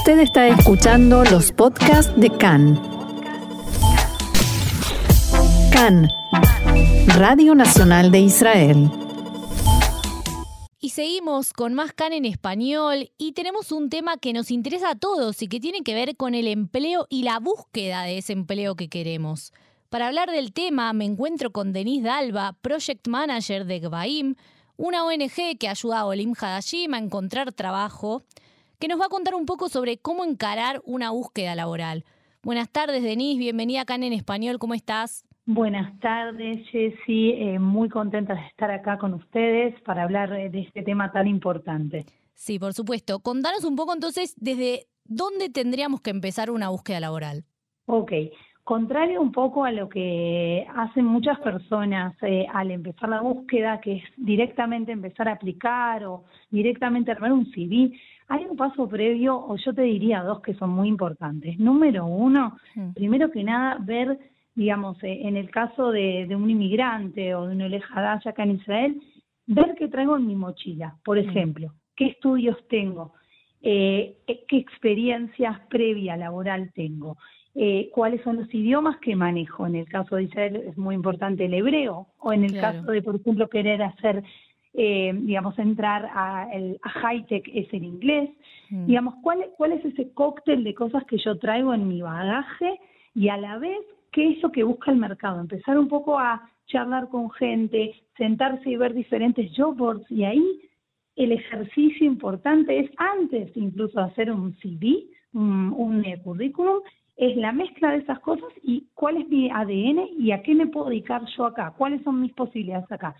Usted está escuchando los podcasts de CAN. CAN, Radio Nacional de Israel. Y seguimos con más CAN en español y tenemos un tema que nos interesa a todos y que tiene que ver con el empleo y la búsqueda de ese empleo que queremos. Para hablar del tema me encuentro con Denise Dalba, Project Manager de Gbaim, una ONG que ayuda a Olim Hadashim a encontrar trabajo que nos va a contar un poco sobre cómo encarar una búsqueda laboral. Buenas tardes, Denise, bienvenida acá en Español, ¿cómo estás? Buenas tardes, Jessy, eh, muy contenta de estar acá con ustedes para hablar eh, de este tema tan importante. Sí, por supuesto. Contanos un poco entonces desde dónde tendríamos que empezar una búsqueda laboral. Ok, contrario un poco a lo que hacen muchas personas eh, al empezar la búsqueda, que es directamente empezar a aplicar o directamente armar un CV, hay un paso previo, o yo te diría dos que son muy importantes. Número uno, mm. primero que nada, ver, digamos, eh, en el caso de, un inmigrante o de un olejadash acá en Israel, ver qué traigo en mi mochila. Por mm. ejemplo, qué estudios tengo, eh, eh, qué experiencias previa laboral tengo, cuáles son los idiomas que manejo. En el caso de Israel es muy importante el hebreo, o en el caso de, por ejemplo, querer hacer eh, digamos, entrar a, el, a high-tech es el inglés. Mm. Digamos, ¿cuál, ¿cuál es ese cóctel de cosas que yo traigo en mi bagaje y a la vez qué es lo que busca el mercado? Empezar un poco a charlar con gente, sentarse y ver diferentes job boards y ahí el ejercicio importante es antes incluso de hacer un CV, un, un eh, currículum, es la mezcla de esas cosas y cuál es mi ADN y a qué me puedo dedicar yo acá, cuáles son mis posibilidades acá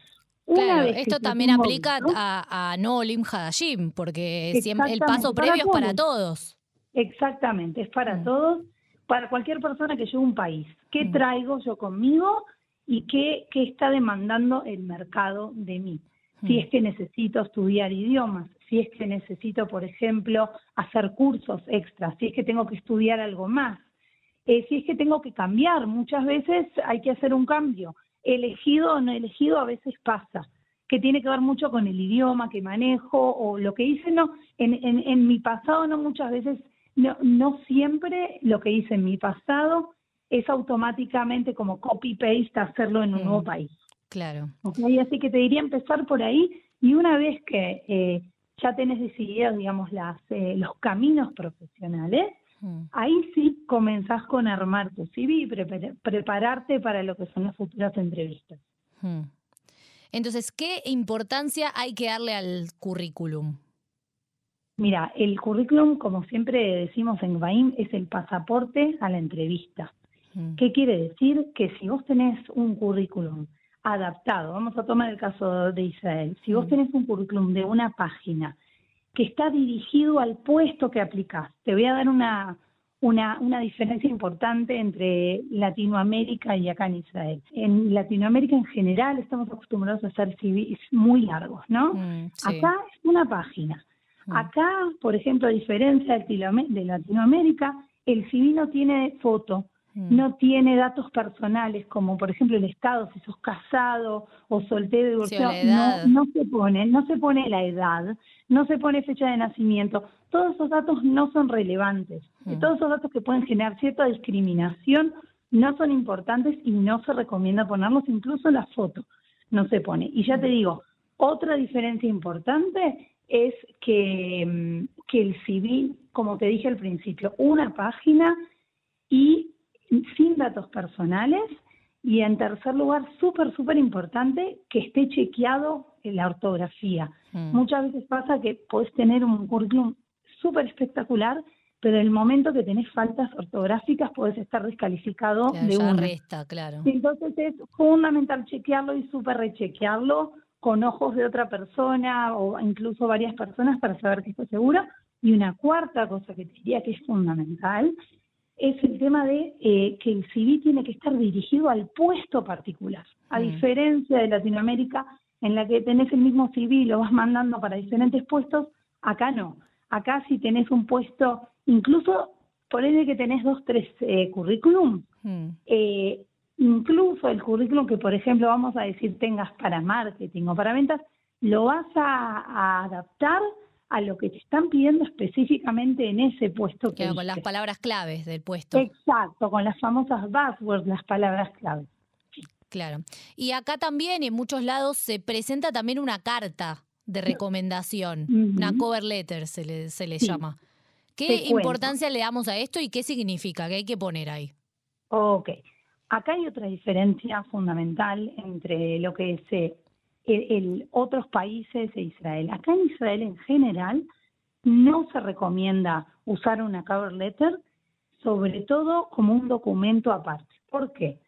claro, esto también aplica a, no Olim Hadashim, porque el paso previo es para todos. Exactamente, es para mm. todos, para cualquier persona que llegue a un país. ¿Qué mm. traigo yo conmigo y qué, qué está demandando el mercado de mí? Si mm. es que necesito estudiar idiomas, si es que necesito, por ejemplo, hacer cursos extras, si es que tengo que estudiar algo más, eh, si es que tengo que cambiar, muchas veces hay que hacer un cambio elegido o no elegido a veces pasa, que tiene que ver mucho con el idioma que manejo o lo que hice, no, en, en, mi pasado no muchas veces, no, no siempre lo que hice en mi pasado es automáticamente como copy-paste hacerlo en un nuevo mm, país. Claro. Así que te diría empezar por ahí y una vez que eh, ya tenés decididos, digamos, las, eh, los caminos profesionales, Mm. Ahí sí comenzás con armar tu CV y prepararte para lo que son las futuras entrevistas. Mm. Entonces, ¿qué importancia hay que darle al currículum? Mira, el currículum, como siempre decimos en GBAIM, es el pasaporte a la entrevista. Mm. ¿Qué quiere decir? Que si vos tenés un currículum adaptado, vamos a tomar el caso de Israel, si vos tenés un currículum de una página que está dirigido al puesto que aplicás. Te voy a dar una, una, una, diferencia importante entre Latinoamérica y acá en Israel. En Latinoamérica en general estamos acostumbrados a hacer CVs muy largos, ¿no? Mm, acá es una página. Mm. Acá, por ejemplo, a diferencia de Latinoamérica, el CV no tiene foto. No tiene datos personales, como por ejemplo el estado, si sos casado o soltero, divorciado, no, no se pone, no se pone la edad, no se pone fecha de nacimiento, todos esos datos no son relevantes, mm. todos esos datos que pueden generar cierta discriminación no son importantes y no se recomienda ponerlos, incluso la foto no se pone. Y ya te mm. digo, otra diferencia importante es que, que el civil, como te dije al principio, una página y sin datos personales y en tercer lugar, súper, súper importante, que esté chequeado en la ortografía. Mm. Muchas veces pasa que podés tener un currículum súper espectacular, pero en el momento que tenés faltas ortográficas podés estar descalificado de una. resta, claro. Entonces es fundamental chequearlo y súper rechequearlo con ojos de otra persona o incluso varias personas para saber que estoy segura. Y una cuarta cosa que te diría que es fundamental es el tema de eh, que el CV tiene que estar dirigido al puesto particular. A mm. diferencia de Latinoamérica, en la que tenés el mismo CV y lo vas mandando para diferentes puestos, acá no. Acá si tenés un puesto, incluso por el que tenés dos, tres eh, currículum, mm. eh, incluso el currículum que, por ejemplo, vamos a decir tengas para marketing o para ventas, lo vas a adaptar a lo que te están pidiendo específicamente en ese puesto. Que con las palabras claves del puesto. Exacto, con las famosas buzzwords, las palabras claves. Claro. Y acá también en muchos lados se presenta también una carta de recomendación, una cover letter se le, se le llama. ¿Qué importancia le damos a esto y qué significa? ¿Qué hay que poner ahí? Ok. Acá hay otra diferencia fundamental entre lo que es el, otros países e Israel. Acá en Israel en general no se recomienda usar una cover letter, sobre todo como un documento aparte. ¿Por qué?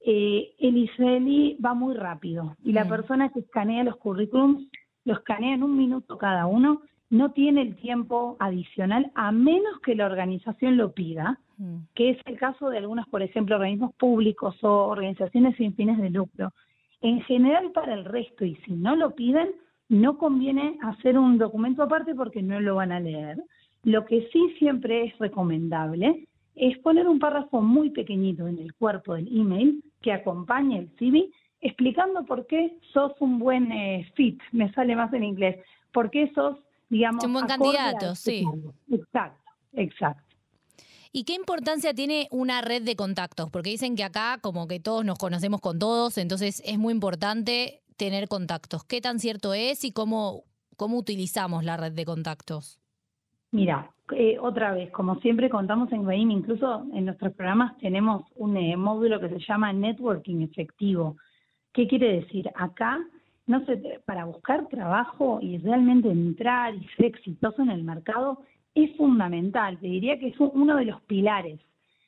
Eh, el israelí va muy rápido y la mm. persona que escanea los currículums lo escanea en un minuto cada uno, no tiene el tiempo adicional a menos que la organización lo pida, mm. que es el caso de algunos, por ejemplo, organismos públicos o organizaciones sin fines de lucro. En general, para el resto, y si no lo piden, no conviene hacer un documento aparte porque no lo van a leer. Lo que sí siempre es recomendable es poner un párrafo muy pequeñito en el cuerpo del email que acompañe el CV explicando por qué sos un buen eh, fit, me sale más en inglés, por qué sos, digamos, un buen candidato, sí. Exacto, exacto. ¿Y qué importancia tiene una red de contactos? Porque dicen que acá como que todos nos conocemos con todos, entonces es muy importante tener contactos. ¿Qué tan cierto es y cómo, cómo utilizamos la red de contactos? Mira, eh, otra vez, como siempre contamos en GAIM, incluso en nuestros programas tenemos un eh, módulo que se llama Networking Efectivo. ¿Qué quiere decir? Acá, no sé, para buscar trabajo y realmente entrar y ser exitoso en el mercado, es fundamental, te diría que es uno de los pilares.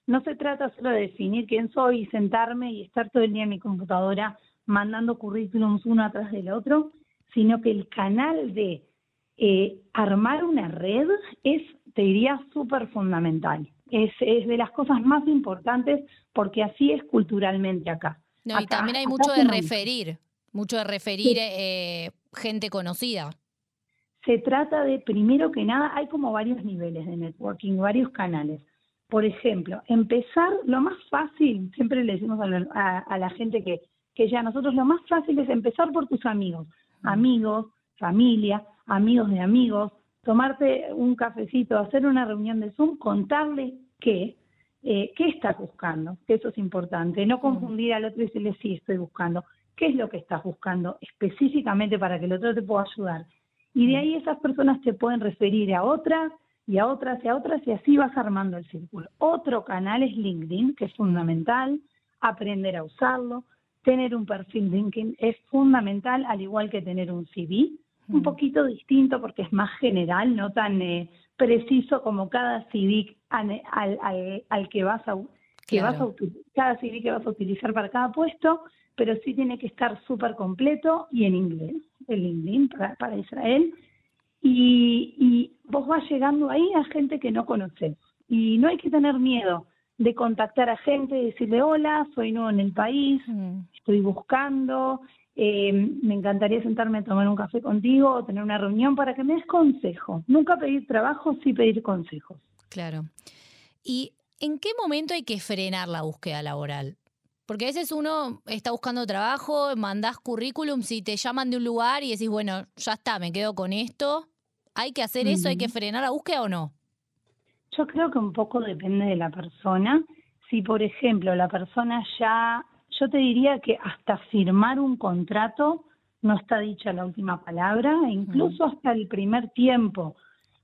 No se trata solo de definir quién soy y sentarme y estar todo el día en mi computadora mandando currículums uno atrás del otro, sino que el canal de eh, armar una red es, te diría, súper fundamental. Es, es de las cosas más importantes porque así es culturalmente acá. No, y también hay mucho de referir, mucho de referir eh, gente conocida se trata de, primero que nada, hay como varios niveles de networking, varios canales. Por ejemplo, empezar, lo más fácil, siempre le decimos a la, gente que, que ya nosotros lo más fácil es empezar por tus amigos, mm. amigos, familia, amigos de amigos, tomarte un cafecito, hacer una reunión de Zoom, contarle qué, eh, qué estás buscando, que eso es importante, no mm. confundir al otro y decirle sí, estoy buscando, qué es lo que estás buscando específicamente para que el otro te pueda ayudar y de ahí esas personas te pueden referir a otras y a otras y a otras y así vas armando el círculo. Otro canal es LinkedIn, que es fundamental, aprender a usarlo, tener un perfil LinkedIn es fundamental, al igual que tener un CV, un poquito distinto porque es más general, no tan eh, preciso como cada CV al, al, que vas a que vas a cada CV que vas a utilizar para cada puesto, pero sí tiene que estar súper completo y en inglés el LinkedIn para, Israel, y, vos vas llegando ahí a gente que no conoces. Y no hay que tener miedo de contactar a gente y decirle, hola, soy nuevo en el país, mm. estoy buscando, eh, me encantaría sentarme a tomar un café contigo o tener una reunión para que me des consejo. Nunca pedir trabajo, sí pedir consejos. Claro. ¿Y en qué momento hay que frenar la búsqueda laboral? Porque a veces uno está buscando trabajo, mandás currículum, si te llaman de un lugar y decís, bueno, ya está, me quedo con esto. ¿Hay que hacer eso? ¿Hay que frenar la búsqueda o no? Yo creo que un poco depende de la persona. Si, por ejemplo, la persona ya, yo te diría que hasta firmar un contrato no está dicha la última palabra, e incluso hasta el primer tiempo,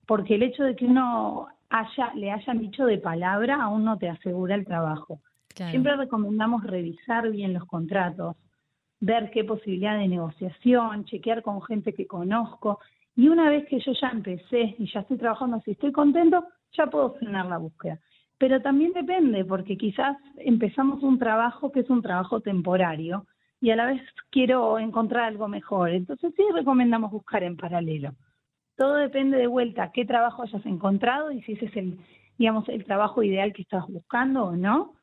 porque el hecho de que uno haya, le hayan dicho de palabra aún no te asegura el trabajo. Siempre recomendamos revisar bien los contratos, ver qué posibilidad de negociación, chequear con gente que conozco. Y una vez que yo ya empecé y ya estoy trabajando, si estoy contento, ya puedo frenar la búsqueda. Pero también depende, porque quizás empezamos un trabajo que es un trabajo temporario y a la vez quiero encontrar algo mejor. Entonces sí recomendamos buscar en paralelo. Todo depende de vuelta, qué trabajo hayas encontrado y si ese es el, digamos, el trabajo ideal que estás buscando o no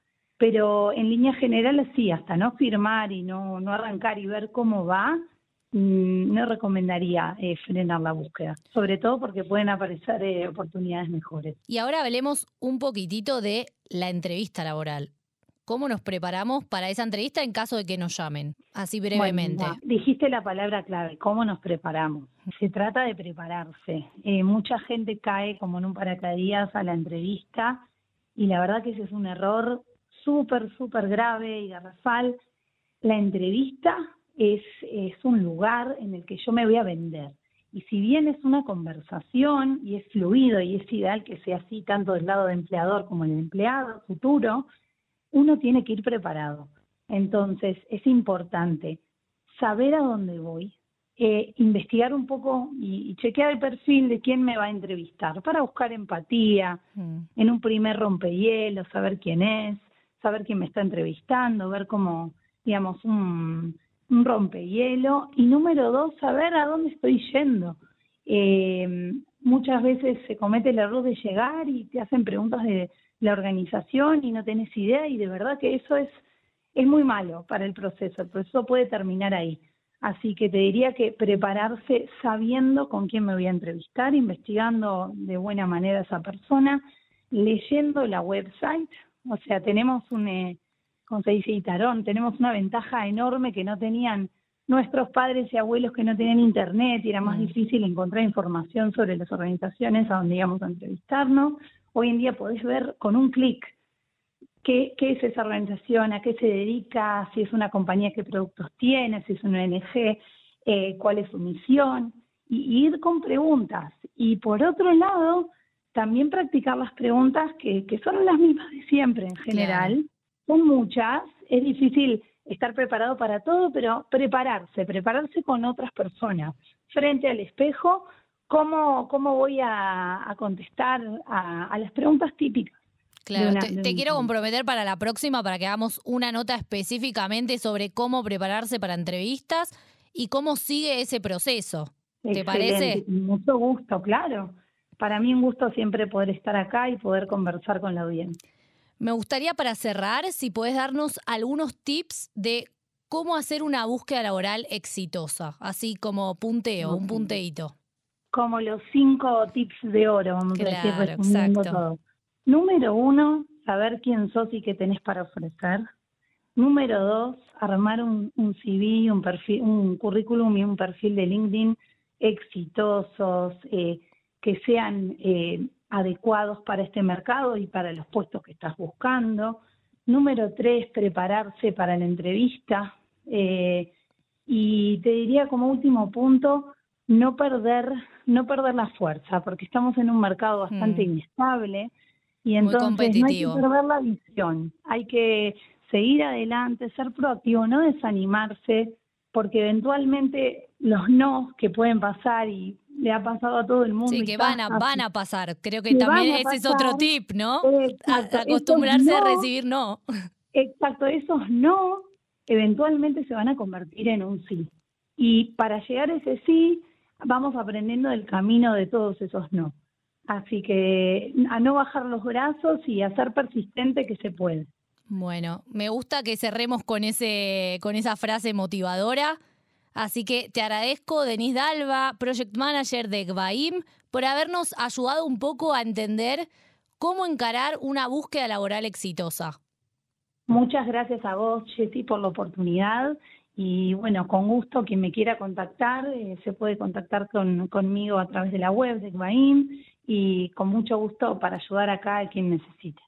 pero en línea general sí, hasta no firmar y no, no arrancar y ver cómo va, mm, no recomendaría eh, frenar la búsqueda, sobre todo porque pueden aparecer eh, oportunidades mejores. Y ahora hablemos un poquitito de la entrevista laboral. cómo nos preparamos para esa entrevista en caso de que nos llamen, así brevemente. dijiste la palabra clave, cómo nos preparamos. Se trata de prepararse. Eh, mucha gente cae como en un paracaídas a la entrevista y la verdad que ese es un error súper, súper grave y garrafal. La entrevista es, es un lugar en el que yo me voy a vender. Y si bien es una conversación y es fluido y es ideal que sea así tanto del lado del empleador como del empleado futuro, uno tiene que ir preparado. Entonces es importante saber a dónde voy, eh, investigar un poco y, chequear el perfil de quién me va a entrevistar para buscar empatía, mm. en un primer rompehielo, saber quién es, saber quién me está entrevistando, ver cómo, digamos, un, rompehielo. Y número dos, saber a dónde estoy yendo. Eh, muchas veces se comete el error de llegar y te hacen preguntas de la organización y no tenés idea y de verdad que eso es, es muy malo para el proceso. El proceso puede terminar ahí. Así que te diría que prepararse sabiendo con quién me voy a entrevistar, investigando de buena manera a esa persona, leyendo la website. O sea, tenemos un, eh, como se dice Itarón, tenemos una ventaja enorme que no tenían nuestros padres y abuelos que no tenían internet y era más mm. difícil encontrar información sobre las organizaciones a donde íbamos a entrevistarnos. Hoy en día podés ver con un clic qué, es esa organización, a qué se dedica, si es una compañía, qué productos tiene, si es una ONG, eh, cuál es su misión, y, ir con preguntas. Y por otro lado, también practicar las preguntas que, son las mismas de siempre en general. Son muchas, es difícil estar preparado para todo, pero prepararse, prepararse con otras personas, frente al espejo, cómo, cómo voy a, contestar a las preguntas típicas Claro, te, quiero comprometer para la próxima para que hagamos una nota específicamente sobre cómo prepararse para entrevistas y cómo sigue ese proceso. ¿Te parece? Mucho gusto, claro. Para mí un gusto siempre poder estar acá y poder conversar con la audiencia. Me gustaría para cerrar, si puedes darnos algunos tips de cómo hacer una búsqueda laboral exitosa, así como punteo, un punteito. Como los cinco tips de oro, vamos a decir, resumiendo todo. Número uno, saber quién sos y qué tenés para ofrecer. Número dos, armar un, CV, un, perfil, un currículum y un perfil de LinkedIn exitosos, eh, que sean eh, adecuados para este mercado y para los puestos que estás buscando. Número tres, prepararse para la entrevista. Eh, y te diría como último punto, no perder, no perder la fuerza, porque estamos en un mercado bastante mm. inestable y entonces no hay que perder la visión, hay que seguir adelante, ser proactivo, no desanimarse, porque eventualmente los no que pueden pasar y le ha pasado a todo el mundo. Sí, que van a, van a pasar. Creo que, también ese es otro tip, ¿no? acostumbrarse a recibir no. Exacto, esos no eventualmente se van a convertir en un sí. Y para llegar a ese sí, vamos aprendiendo del camino de todos esos no. Así que a no bajar los brazos y a ser persistente que se puede. Bueno, me gusta que cerremos con ese, con esa frase motivadora. Así que te agradezco, Denise Dalva, Project Manager de GBAIM, por habernos ayudado un poco a entender cómo encarar una búsqueda laboral exitosa. Muchas gracias a vos, Jessy, por la oportunidad. Y bueno, con gusto, quien me quiera contactar, eh, se puede contactar con, conmigo a través de la web de GBAIM y con mucho gusto para ayudar acá a quien necesite.